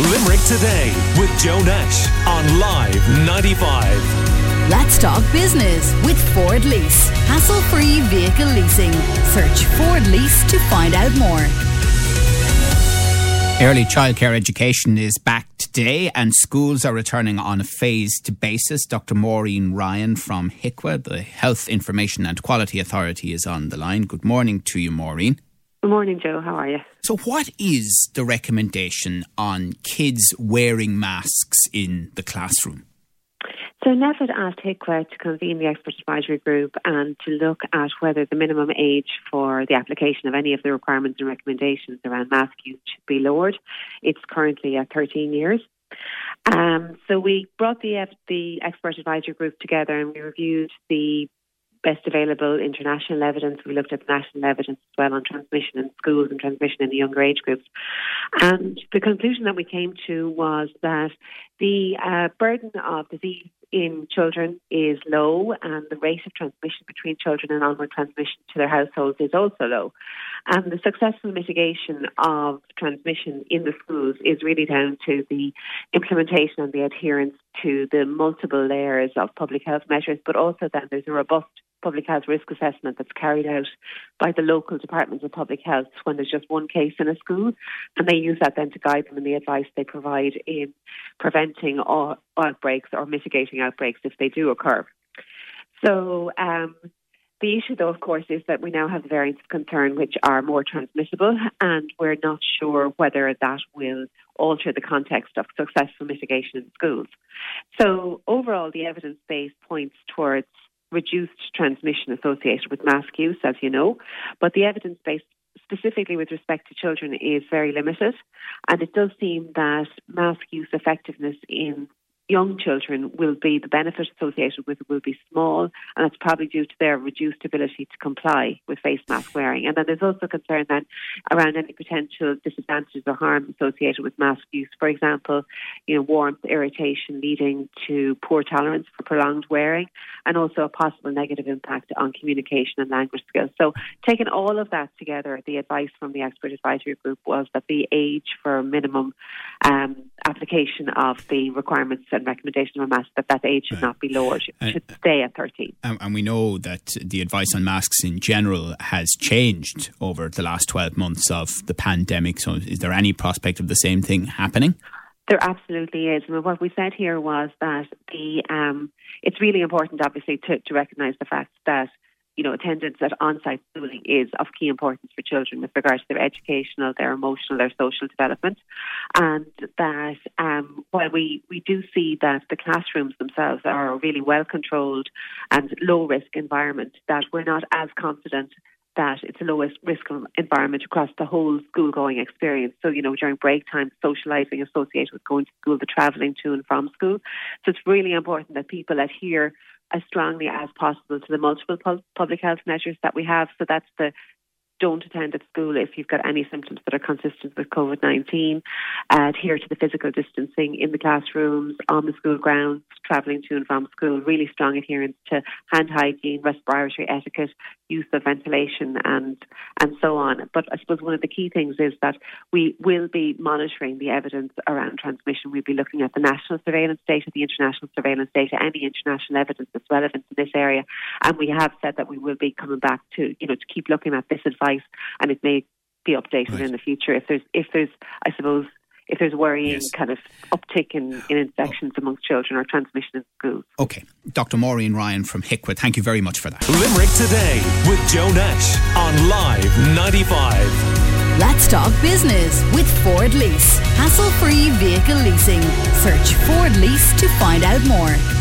Limerick Today with Joe Nash on Live 95. Let's talk business with Ford Lease. Hassle free vehicle leasing. Search Ford Lease to find out more. Early childcare education is back today and schools are returning on a phased basis. Dr. Máirín Ryan from HIQA, the Health Information and Quality Authority, is on the line. Good morning to you, Máirín. Good morning, Joe. How are you? So, what is the recommendation on kids wearing masks in the classroom? So NPHET asked HIQA to convene the expert advisory group and to look at whether the minimum age for the application of any of the requirements and recommendations around mask use should be lowered. It's currently at 13 years. Um, so we brought the the expert advisory group together and we reviewed the best available international evidence. We looked at national evidence as well on transmission in schools and transmission in the younger age groups. And the conclusion that we came to was that the uh, burden of disease in children is low, and the rate of transmission between children and onward transmission to their households is also low. And the successful mitigation of transmission in the schools is really down to the implementation and the adherence to the multiple layers of public health measures, but also that there's a robust public health risk assessment that's carried out by the local departments of public health when there's just one case in a school, and they use that then to guide them in the advice they provide in preventing outbreaks or mitigating outbreaks if they do occur. So. Um, the issue, though, of course, is that we now have variants of concern which are more transmissible, and we're not sure whether that will alter the context of successful mitigation in schools. So, overall, the evidence base points towards reduced transmission associated with mask use, as you know, but the evidence base specifically with respect to children is very limited and it does seem that mask use effectiveness in young children will be the benefit associated with it will be small, and it's probably due to their reduced ability to comply with face mask wearing. And then there's also concern then around any potential disadvantages or harm associated with mask use. For example, you know, warmth, irritation leading to poor tolerance for prolonged wearing, and also a possible negative impact on communication and language skills. So, taking all of that together, the advice from the expert advisory group was that the age for minimum um, application of the requirements and recommendations of a mask that that age should not be lowered, it should stay at 13. And, and we know that the advice on masks in general has changed over the last 12 months of the pandemic. So, is there any prospect of the same thing happening? There absolutely is. I mean, what we said here was that the um, it's really important, obviously, to, to recognise the fact that you know, attendance at on-site schooling is of key importance for children with regards to their educational, their emotional, their social development, and that um, while we, we do see that the classrooms themselves are a really well controlled and low risk environment, that we're not as confident that it's the lowest risk environment across the whole school going experience. So, you know, during break time, socialising associated with going to school, the travelling to and from school. So it's really important that people adhere as strongly as possible to the multiple public health measures that we have. So that's the don't attend at school if you've got any symptoms that are consistent with COVID 19. Uh, adhere to the physical distancing in the classrooms, on the school grounds, travelling to and from school. Really strong adherence to hand hygiene, respiratory etiquette, use of ventilation, and and so on. But I suppose one of the key things is that we will be monitoring the evidence around transmission. We'll be looking at the national surveillance data, the international surveillance data, any international evidence that's relevant in this area. And we have said that we will be coming back to you know to keep looking at this advice advice, and it may be updated right. in the future if there's if there's I suppose if there's worrying yes. kind of uptick in, in infections oh. amongst children or transmission in schools. Okay. Dr. Máirín Ryan from HIQA, thank you very much for that. Limerick Today with Joe Nash on Live 95. Let's talk business with Ford Lease. Hassle free vehicle leasing. Search Ford Lease to find out more.